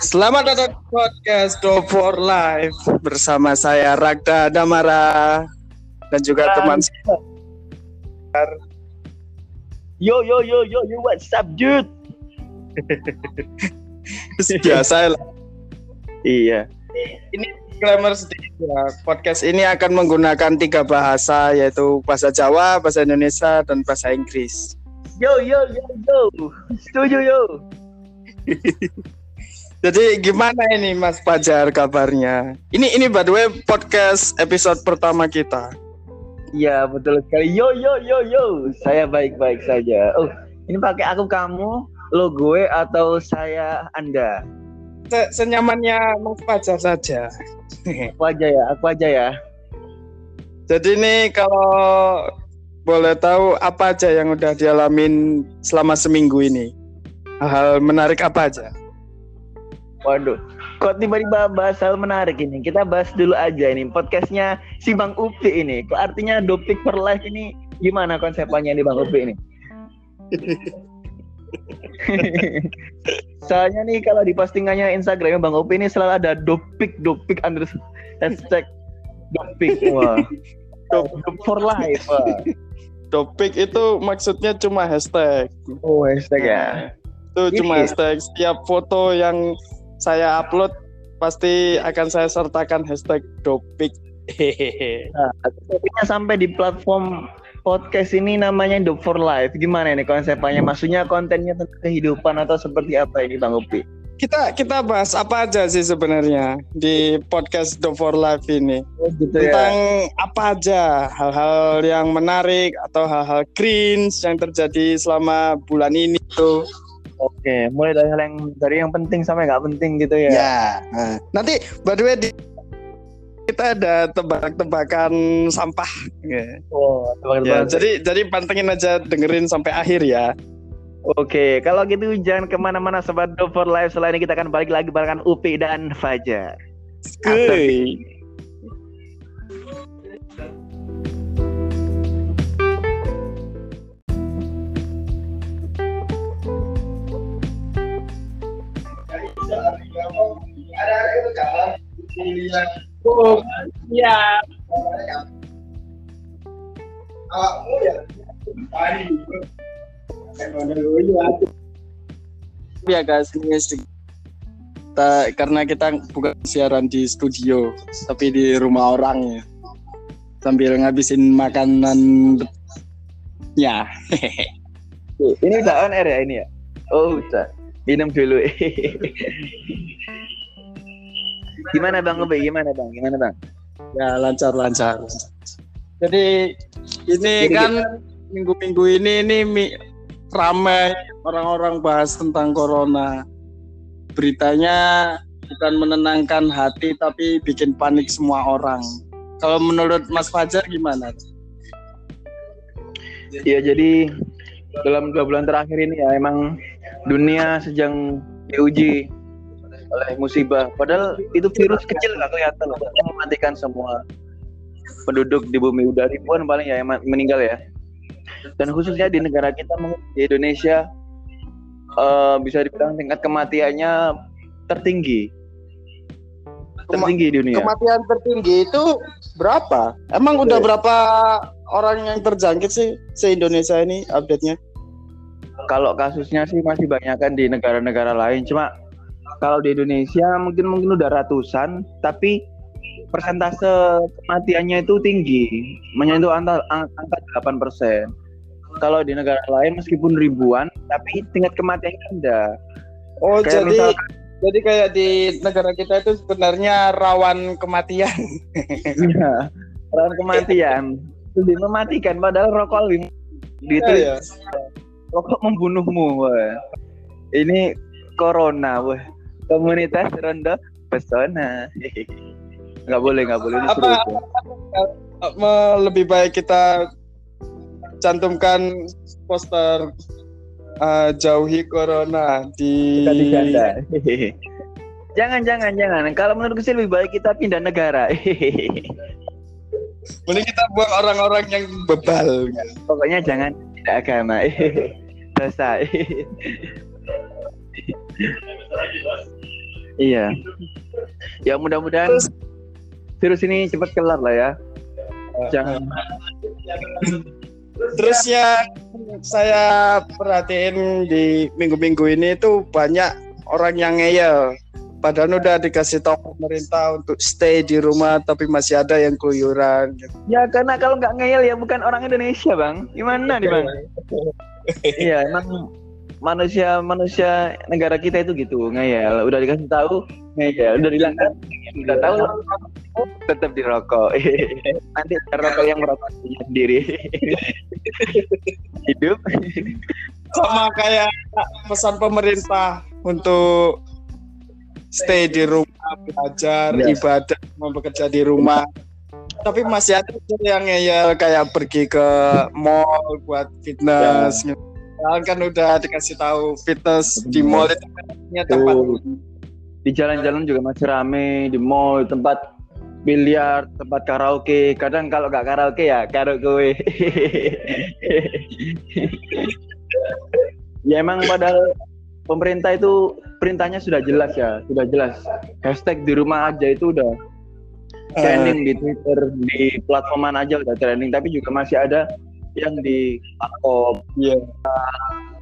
Selamat datang di podcast Do for Life bersama saya Ragda Damara dan juga teman Yo yo yo yo yo what's up dude? biasa lah. Iya. Ini disclaimer sedikit ya. Podcast ini akan menggunakan tiga bahasa yaitu bahasa Jawa, bahasa Indonesia, dan bahasa Inggris. Yo yo yo yo. Setuju yo. Jadi gimana ini Mas Fajar kabarnya? Ini ini by the way podcast episode pertama kita. Iya betul sekali. Yo yo yo yo. Saya baik-baik saja. Oh, ini pakai aku kamu, lo gue atau saya Anda? Se senyamannya Mas Fajar saja. Aku aja ya, aku aja ya. Jadi ini kalau boleh tahu apa aja yang udah dialamin selama seminggu ini? Hal-hal menarik apa aja? Waduh, kok tiba-tiba bahas hal menarik ini? Kita bahas dulu aja ini podcastnya si Bang Upi ini. Kok artinya Dopik for Life ini gimana konsepnya di Bang Upi ini? Soalnya nih kalau di postingannya Instagramnya Bang Upi ini selalu ada Dopik Dopik unders hashtag Dopik wah. Dop, dop for life. Wah. Topik itu maksudnya cuma hashtag. Oh hashtag ya. Itu cuma ya? hashtag. Setiap foto yang saya upload pasti akan saya sertakan hashtag Dopik. Hehehe. Nah, topiknya sampai di platform podcast ini namanya Dop for Life. Gimana ini konsepnya? Maksudnya kontennya tentang kehidupan atau seperti apa ini Bang Upi? Kita kita bahas apa aja sih sebenarnya di podcast Do for Life ini? Oh gitu tentang apa aja hal-hal yang menarik atau hal-hal cringe yang terjadi selama bulan ini tuh. Oke, mulai dari hal yang dari yang penting sampai nggak penting gitu ya. Ya. nah. Nanti by the way di kita ada tebak-tebakan sampah. Ya. Oh, Ya, tebak-tebakan. jadi jadi pantengin aja dengerin sampai akhir ya. Oke, kalau gitu jangan ke mana-mana sobat Do for Life. Selain ini kita akan balik lagi barengan Upi dan Fajar. Kuy. Oh, ya. Ya guys, ini kita karena kita bukan siaran di studio, tapi di rumah orang ya. Sambil ngabisin makanan ya. Ini udah on air ya ini ya? Oh, udah. Minum dulu. Gimana Bang Upi? Gimana Bang? Gimana Bang? ya lancar lancar. Jadi ini Jadi kan minggu-minggu ini ini mi- ramai orang-orang bahas tentang corona. Beritanya bukan menenangkan hati tapi bikin panik semua orang. Kalau menurut Mas Fajar gimana? Ya jadi dalam dua bulan terakhir ini ya emang dunia sedang diuji oleh musibah. Padahal itu virus kecil nggak kelihatan loh, mematikan semua penduduk di bumi. Udah ribuan paling ya yang meninggal ya. Dan khususnya di negara kita di Indonesia eh, bisa dibilang tingkat kematiannya tertinggi. Tertinggi di dunia. Kematian tertinggi itu berapa? Emang udah berapa orang yang terjangkit sih se Indonesia ini update-nya? kalau kasusnya sih masih banyak kan di negara-negara lain cuma kalau di Indonesia mungkin mungkin udah ratusan tapi persentase kematiannya itu tinggi menyentuh angka angka 8 persen. Kalau di negara lain meskipun ribuan tapi tingkat kematiannya rendah. Oh, Kayak jadi misalkan- jadi kayak di negara kita itu sebenarnya rawan kematian. Iya, rawan kematian. Lebih mematikan padahal rokok lebih gitu Iya, rokok membunuhmu wah. ini corona wah komunitas ronda pesona. Nggak boleh nggak boleh Apa- itu. Me- lebih baik kita cantumkan poster uh, jauhi corona di jangan jangan jangan. Kalau menurutku sih lebih baik kita pindah negara. Mending kita buang orang-orang yang bebal. pokoknya jangan tidak agama. Dosa Iya. Ya mudah-mudahan virus ini cepat kelar lah ya. Jangan Terus ya saya perhatiin di minggu-minggu ini tuh banyak orang yang ngeyel. Padahal udah dikasih tahu pemerintah untuk stay di rumah, tapi masih ada yang keluyuran. Ya karena kalau nggak ngeyel ya bukan orang Indonesia bang. Gimana nih bang? Iya emang manusia manusia negara kita itu gitu ngeyel. Udah dikasih tahu ngeyel. Udah bilang kan udah tahu tetap dirokok. Nanti rokok yang merokok sendiri. Hidup. Sama kayak pesan pemerintah untuk stay di rumah, belajar, Ya. ibadah, mau bekerja di rumah. Tapi masih ada yang ngeyel kayak pergi ke mall buat fitness. gitu. Padahal kan udah dikasih tahu fitness di mall itu kan punya tempat. Di jalan-jalan juga masih rame di mall, tempat biliar, tempat karaoke. Kadang kalau nggak karaoke ya karaoke. ya emang padahal pemerintah itu perintahnya sudah jelas ya, sudah jelas. Hashtag di rumah aja itu udah trending di Twitter, di platform mana aja udah trending. Tapi juga masih ada yang di Akop, Iya.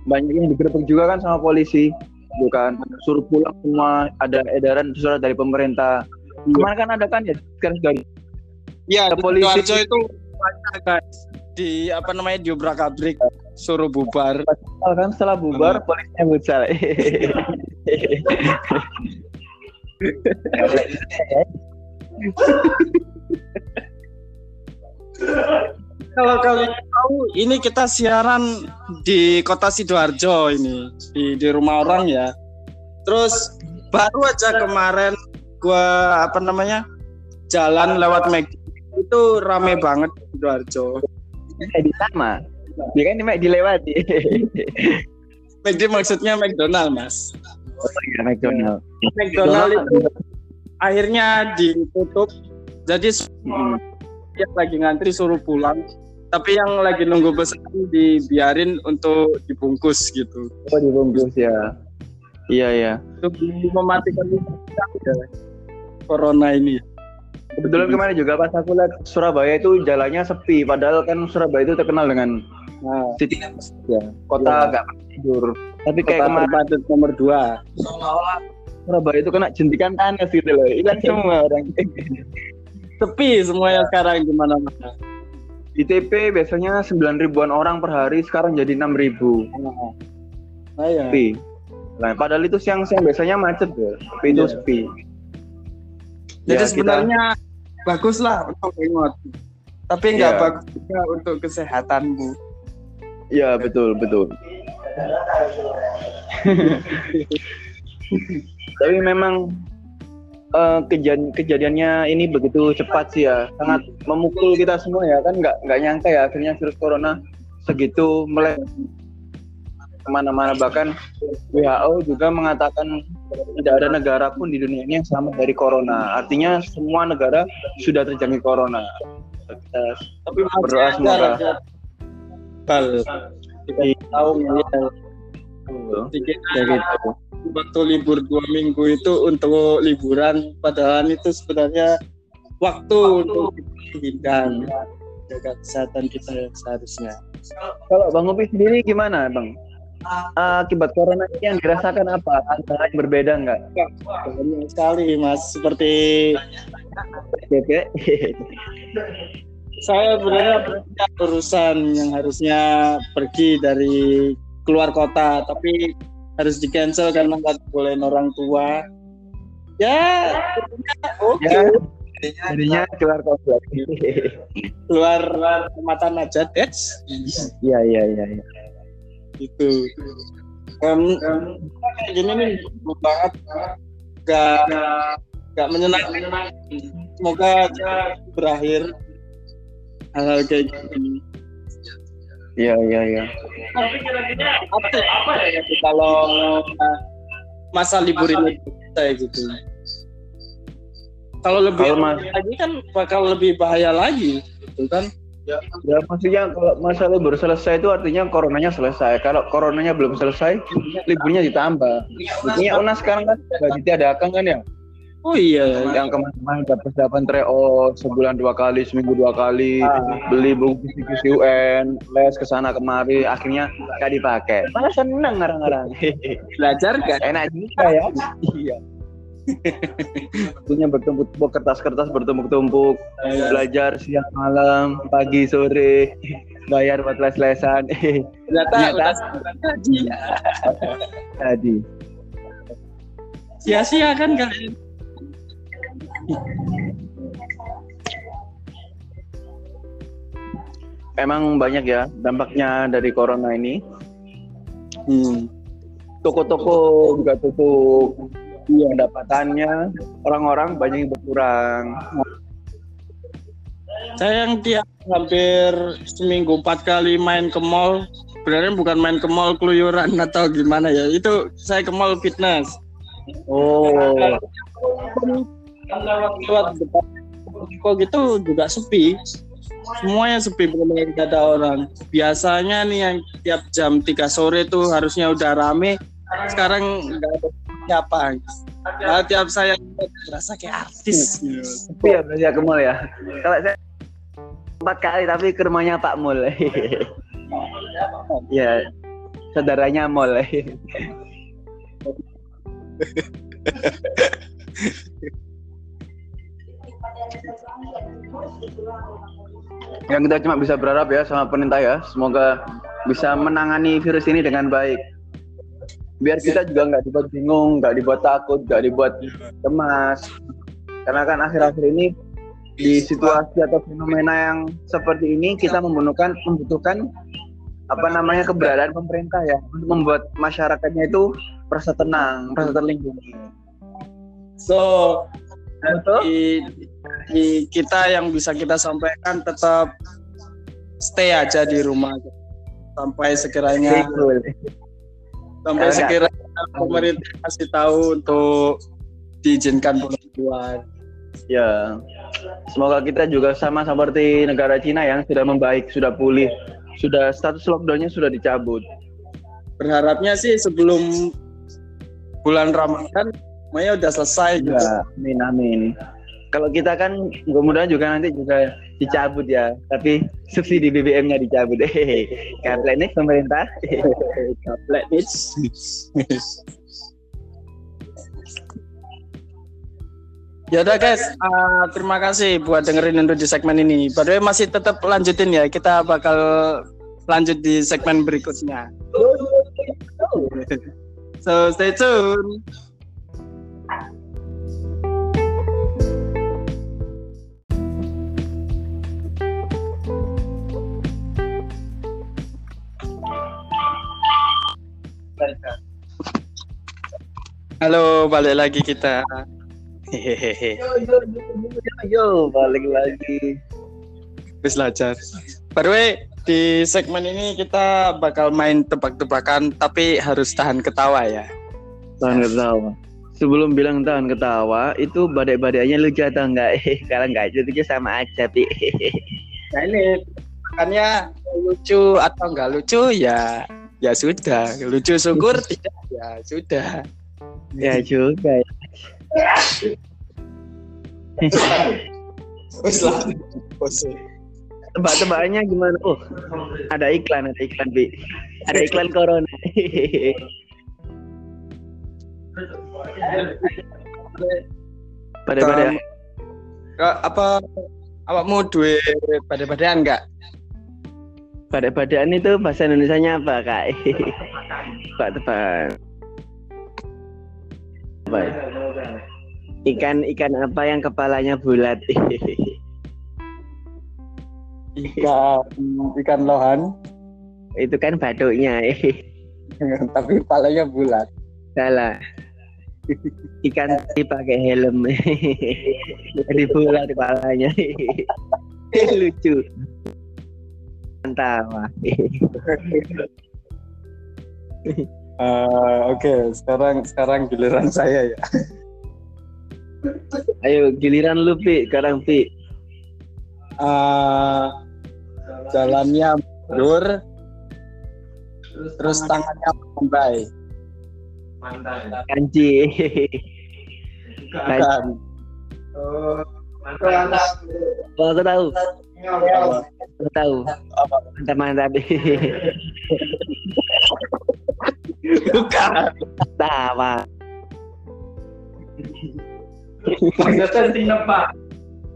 banyak yang digerebek juga kan sama polisi. Bukan suruh pulang semua ada edaran surat dari pemerintah. Kemarin kan ada kan ya sekarang dari Iya, di polisi- itu guys. di apa namanya di obrak abrik suruh bubar. kan setelah bubar polisinya bubar Kalau kalian tahu, ini kita siaran di kota Sidoarjo ini di di rumah orang ya. Terus baru aja kemarin gua apa namanya jalan lewat Meg itu rame banget di Sidoarjo. eh di sama dia kan ini dilewati McD maksudnya McDonald mas. oh iya McDonald McDonald itu akhirnya ditutup. Jadi Hmm. yang lagi ngantri suruh pulang. Tapi yang lagi nunggu pesan dibiarin untuk dibungkus gitu. oh dibungkus ya iya iya untuk mematikan ya, corona ini. kebetulan kemarin juga pas aku lihat Surabaya itu jalannya sepi padahal kan Surabaya itu terkenal dengan Nah, city ya kota Iya. agak tidur tapi kayak kota kemarin terpadat nomor dua. seolah-olah Surabaya itu kena jentikan panas gitu loh hilang semua orang Sepi semuanya sekarang di mana-mana. Di TP biasanya 9 ribuan orang per hari sekarang jadi 6 ribu Nah, ya. sepi nah, padahal itu siang-siang biasanya macet ya tapi itu Iya. sepi Jadi Ya, kita- sebenarnya bagus lah untuk remote. Tapi nggak Iya. bagus juga untuk kesehatanmu. ya betul betul tapi memang eh, kejadian kejadiannya ini begitu cepat sih ya. Sangat memukul kita semua ya kan? Nggak nggak nyangka ya akhirnya virus corona segitu mulai ke mana-mana bahkan WHO juga mengatakan tidak ada negara pun di dunia ini yang selamat dari corona. Artinya semua negara sudah terjangkit corona. Kita Tapi Berdoa semoga. bal. Kita tahu ngeliat sedikit kayak gitu waktu libur dua minggu itu untuk liburan padahal itu sebenarnya waktu untuk hindar jaga kesehatan kita yang seharusnya Kalau Bang Upi sendiri gimana, Bang? Akibat corona ini yang dirasakan apa? Antara yang berbeda nggak? banyak sekali mas seperti Oke. saya sebenarnya punya urusan yang harusnya pergi dari keluar kota tapi harus di cancel karena nggak bolehin orang tua ya oke Ya. Jadinya keluar komplek. keluar keluar kecamatan aja that's Iya, iya, iya. iya. gitu um, kayak gini nih banget gak gak menyenangkan semoga berakhir hal-hal kayak gini Iya, iya, iya. tapi kira-kira apa, apa ya gitu kalau uh, masa libur ini kayak gitu kalau lebih Kalau mas- lagi kan bakal lebih bahaya lagi gitu kan Ya maksudnya kalau masa libur selesai itu artinya coronanya selesai. Kalau coronanya belum selesai, liburnya ditambah. Buktinya UNAS sekarang kan nggak ditiadakan kan ya? Oh iya, Yang kemarin udah persiapan treo sebulan dua kali, seminggu dua kali, beli buku kisi UN, les ke sana kemari, akhirnya nggak dipakai. Malah seneng ngarang-ngarang. belajar kan? Enak juga ya. Iya. Punya bertumpuk-tumpuk kertas-kertas bertumpuk-tumpuk, belajar siang malam, pagi sore, bayar buat les-lesan. Ternyata Ternyata- udah gaji. Tadi. Sia-sia kan kalian. Emang banyak ya dampaknya dari corona ini. Hmm. Toko-toko juga tutup. Pendapatannya orang-orang banyak yang berkurang. Saya yang tiap hampir seminggu empat kali main ke mall. Sebenarnya bukan main ke mall keluyuran atau gimana ya. Itu saya ke mall fitness. Oh, Lewat depan toko gitu juga sepi. Semuanya sepi benar nggak ada orang. Biasanya nih yang tiap jam 3 sore tuh harusnya udah rame. Sekarang nggak ada siapa. Nah, tiap saya berasa kayak artis. sepi ya berarti ya ke mall ya. Kalau saya empat kali tapi ke rumahnya Pak Mul. ya, saudaranya Mul. Yang kita cuma bisa berharap ya sama pemerintah ya, semoga bisa menangani virus ini dengan baik. Biar kita juga nggak dibuat bingung, nggak dibuat takut, nggak dibuat cemas. Karena kan akhir-akhir ini di situasi atau fenomena yang seperti ini kita membutuhkan membutuhkan apa namanya keberadaan pemerintah ya untuk membuat masyarakatnya itu merasa tenang, merasa terlindungi. So, Betul? Di, di kita yang bisa kita sampaikan tetap stay aja di rumah sampai sekiranya sampai sekiranya pemerintah kasih tahu untuk diizinkan pulang keluar. Ya, semoga kita juga sama seperti negara Cina yang sudah membaik, sudah pulih, sudah status lockdownnya sudah dicabut. Berharapnya sih sebelum bulan Ramadan semuanya udah selesai gitu. Ya, amin amin. Kalau kita kan mudah-mudahan juga nanti juga dicabut ya, tapi subsidi BBM-nya dicabut. Hehehe. Karena ini pemerintah. Gaplek nih. Ya udah guys, uh, terima kasih buat dengerin untuk di segmen ini. By the way, masih tetap lanjutin ya. Kita bakal lanjut di segmen berikutnya. So stay tune. Halo, balik lagi kita. Hehehe. Yo yo yo yo, yo balik lagi. Wis lajar. By the way, di segmen ini kita bakal main tebak-tebakan tapi harus tahan ketawa ya. Tahan ketawa. Sebelum bilang tahan ketawa, itu badai-badainya lucu atau enggak? Kalau enggak lucu sama aja, Pi. Nah ini makanya lucu atau enggak lucu ya ya sudah. Lucu syukur tidak ya sudah. ya juga. ya. Wis lah. Tebak-tebakannya gimana? Oh, ada iklan, ada iklan, Pi. Ada iklan corona. pada pada apa apa mau duit pada-padaan enggak? Pada padaan itu bahasa Indonesia apa kak? Pak tebak. Apa? ya? Ikan ikan apa yang kepalanya bulat? Ikan ikan lohan itu kan batuknya. tapi kepalanya bulat. Salah. Ikan dipakai helm. Jadi bulat kepalanya. Lucu. Tawa. Eh, Oke, sekarang sekarang giliran saya ya. Ayo giliran lu Pi, sekarang Pi. Eh, jalannya mundur terus tangannya melambai Kanji. bukan Oh, aku tahu. Aku tahu. Apa? Mantap mantap. bukan Tawa.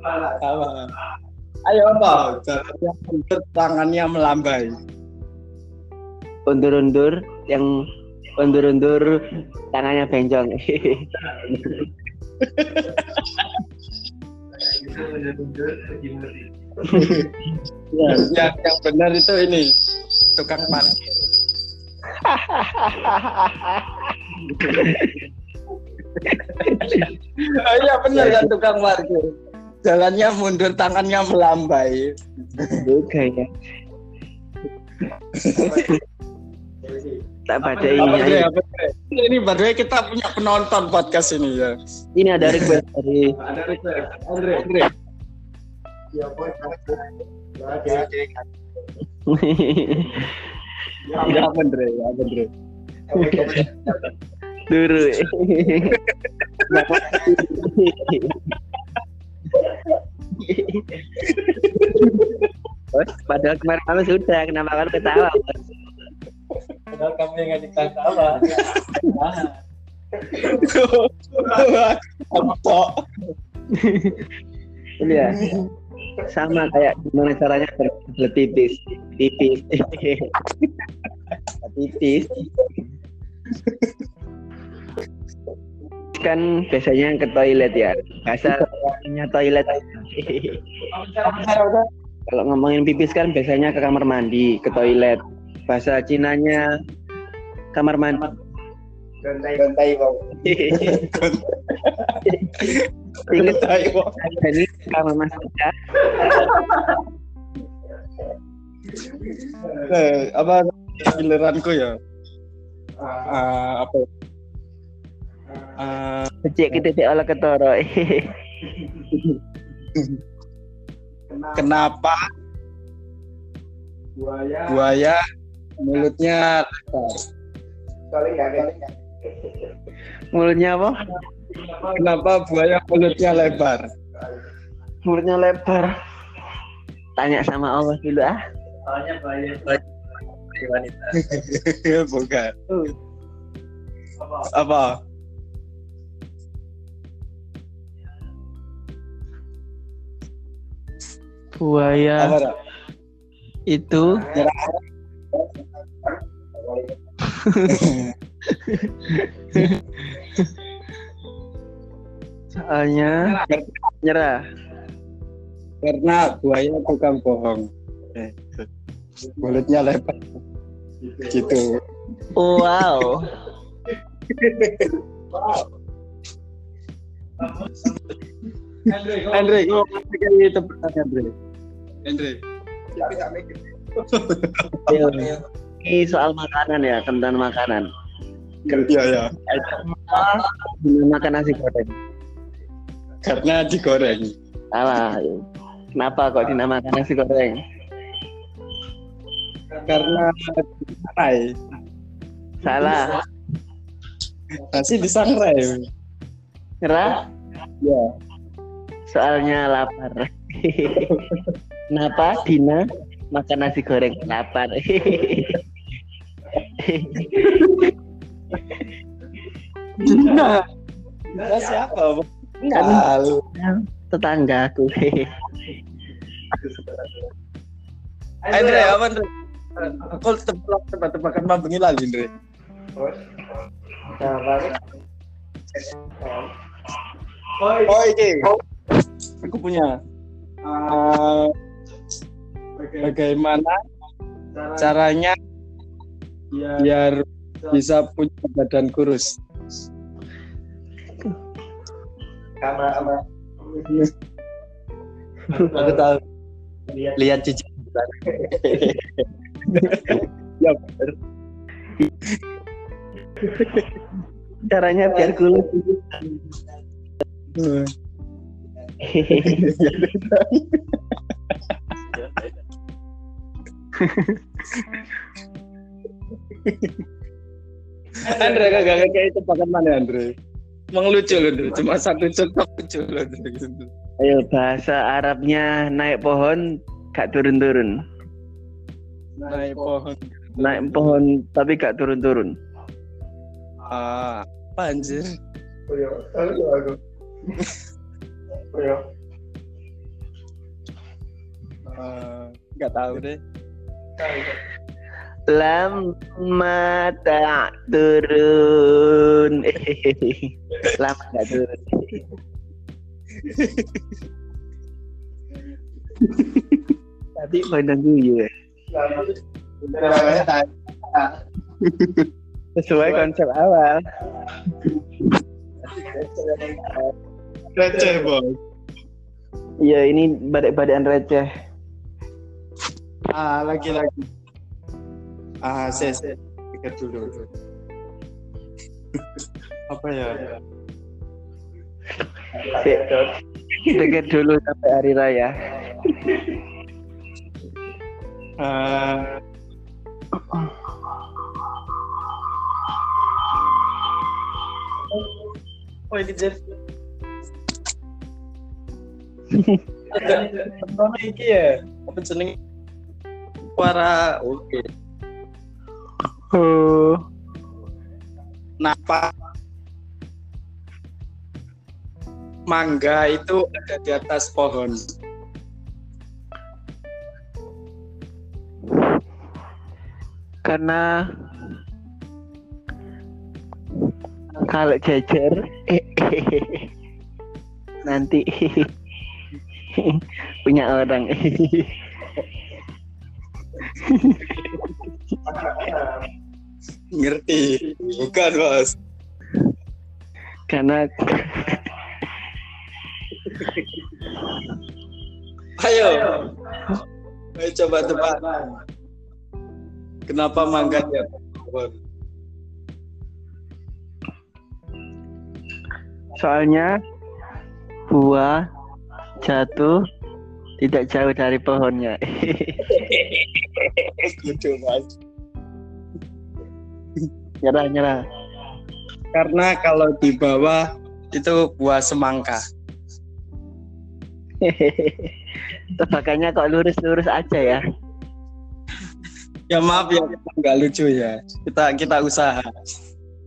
apa ayo apa jalannya tangannya melambai Undur-undur yang undur-undur tangannya bencong. ya, yang, yang benar itu ini tukang parkir. Oh, iya benar kan tukang parkir. Jalannya mundur tangannya melambai. Bukan ya. tak pada Dre? ini. Ini by the way kita punya penonton podcast ini ya. Ini ada request dari ada request. Andre Andre ya Andre ya apa Andre Duru. Bos, padahal kemarin malam sudah, kenapa kan ketawa? Bos? padahal kamu yang ngajak tawa kamu tok Ini ya, sama kayak gimana caranya berbelah tipis, tipis. Kan biasanya ke toilet ya, biasanya toilet. Kalau ngomongin pipis kan biasanya ke kamar mandi, ke toilet. Bahasa Cinanya kamar mandi. Ingat ini kamar mandi ya. eh, apa giliranku ya Ah, apa Ah, Becek kita tidak olah ketoro. kenapa buaya mulutnya lebar Mulutnya apa? Kenapa buaya mulutnya lebar? Mulutnya lebar. Tanya sama Allah dulu ah. bukan. Apa? Buaya apa Ra? itu soalnya nyerah. karena buaya tukang bohong. Eh, mulutnya lebar. Gitu. Wow. Andre kau pakai itu pertanyaan Andre Andre Ini soal makanan ya, tentang makanan. iya ya makan nasi goreng. Karena digoreng Salah. Kenapa kok dinamakan nasi goreng? karena disangrai Salah. nasi disangrai Nyerah. ya Soalnya lapar. Kenapa Dina makan nasi goreng lapar? Dina Dina siapa Lalu Tetanggaku. Andre apa Andre? Aku tebak tebak-tebakan mambengi lali Andre? Oh iki aku punya Eh, bagaimana caranya biar bisa punya badan kurus aku tahu. Lihat. Cici ya bener. Caranya biar kulus. Andre kagak kayak itu pakai mana Andre? Emang lucu loh, Andre. cuma satu contoh lucu loh. Andre. Ayo bahasa Arabnya naik pohon gak turun-turun. Naik pohon. Naik pohon tapi gak turun-turun. Ah, apa anjir? Ah, Nggak tahu deh. Lama tak turun. Lama gak turun. Tadi pandang gue Sesuai konsep awal. Receh bos. Iya ini badai-badaian receh. Ah lagi lagi. Ah saya saya pikir dulu. Apa ya? Deket dulu sampai hari raya. Ah, Oh ini jadi. Apa iki ya? Apa jeneng? Para oke. Napa mangga itu ada di atas pohon? Karena kalau jajar nanti punya orang. Ngerti? Bukan bos. Karena Ayo. Ayo coba tebak. Kenapa mangga di atas pohon? soalnya buah jatuh tidak jauh dari pohonnya. Mas. Nyerah nyerah. Karena kalau di bawah itu buah semangka. Tebakannya kok lurus-lurus aja ya. Ya maaf ya kita nggak lucu ya. Kita kita usaha.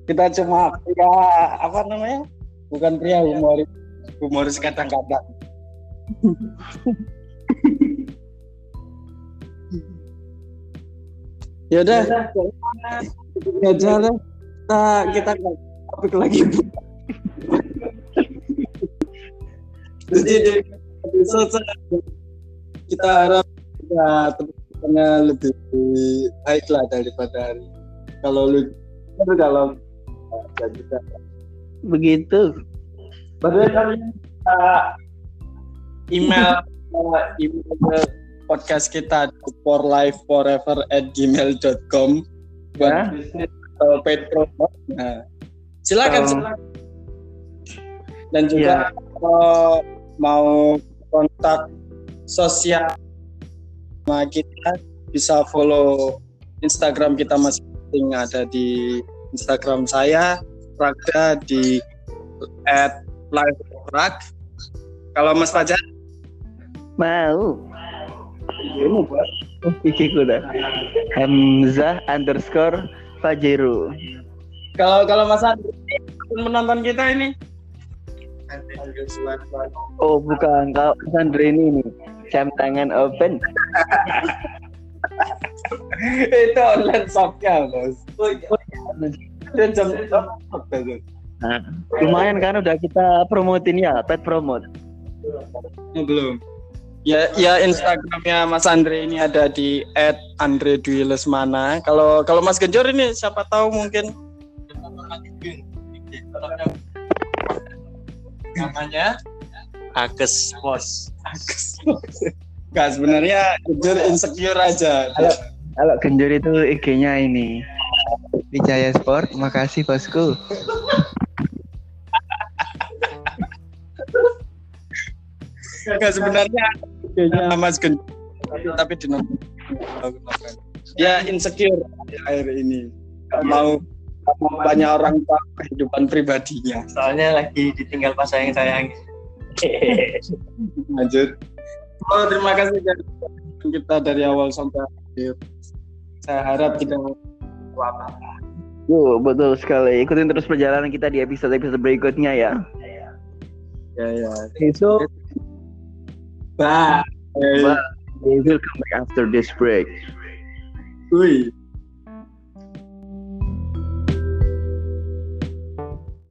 Kita cuma ya apa namanya? Bukan pria humoris humoris kadang-kadang. ya udah ini aja lah. kita kita topik lagi jadi selanjutnya, kita harap ya teman-temannya lebih baik lah daripada hari kalau lu kalau ya kita Begitu. Padahal kalian bisa email uh, email podcast kita for life forever at gmail.com buat Ya. bisnis atau paid promo. Nah, silakan Oh. silakan. Dan juga kalau mau kontak sosial sama kita bisa follow Instagram kita masing-masing ada di Instagram saya Raga di at live. Kalau Mas Fajar Mau. Ini buat Oh, iki kuda. Hamzah underscore Fajiru. kalau kalau Mas Andri menonton kita ini Oh bukan, kau Sandri ini nih. Jam tangan open. itu online shopnya bos. Dan jam shop betul. Nah, lumayan kan udah kita promotin ya, pet promote. Oh, belum. Ya, ya Instagramnya Mas Andre ini ada di @andre_dwi_lesmana. Kalau kalau Mas Genjor ini siapa tahu mungkin namanya Akes Pos. Akes Pos. Gak sebenarnya Genjor insecure aja. Halo. Kalau Genjur itu IG-nya ini. Wijaya Sport, makasih bosku. Gak sebenarnya IG-nya Mas Genjor tapi di dia insecure di akhir ini. Gak mau gak mau banyak orang tahu kehidupan pribadinya. Soalnya lagi ditinggal pas sayang sayang. lanjut. Oh, terima kasih dari kita dari awal sampai akhir. Saya harap tidak apa Yo, betul sekali. Ikutin terus perjalanan kita di episode-episode berikutnya ya. ya ya. So, bye we will come back after this break. Wih.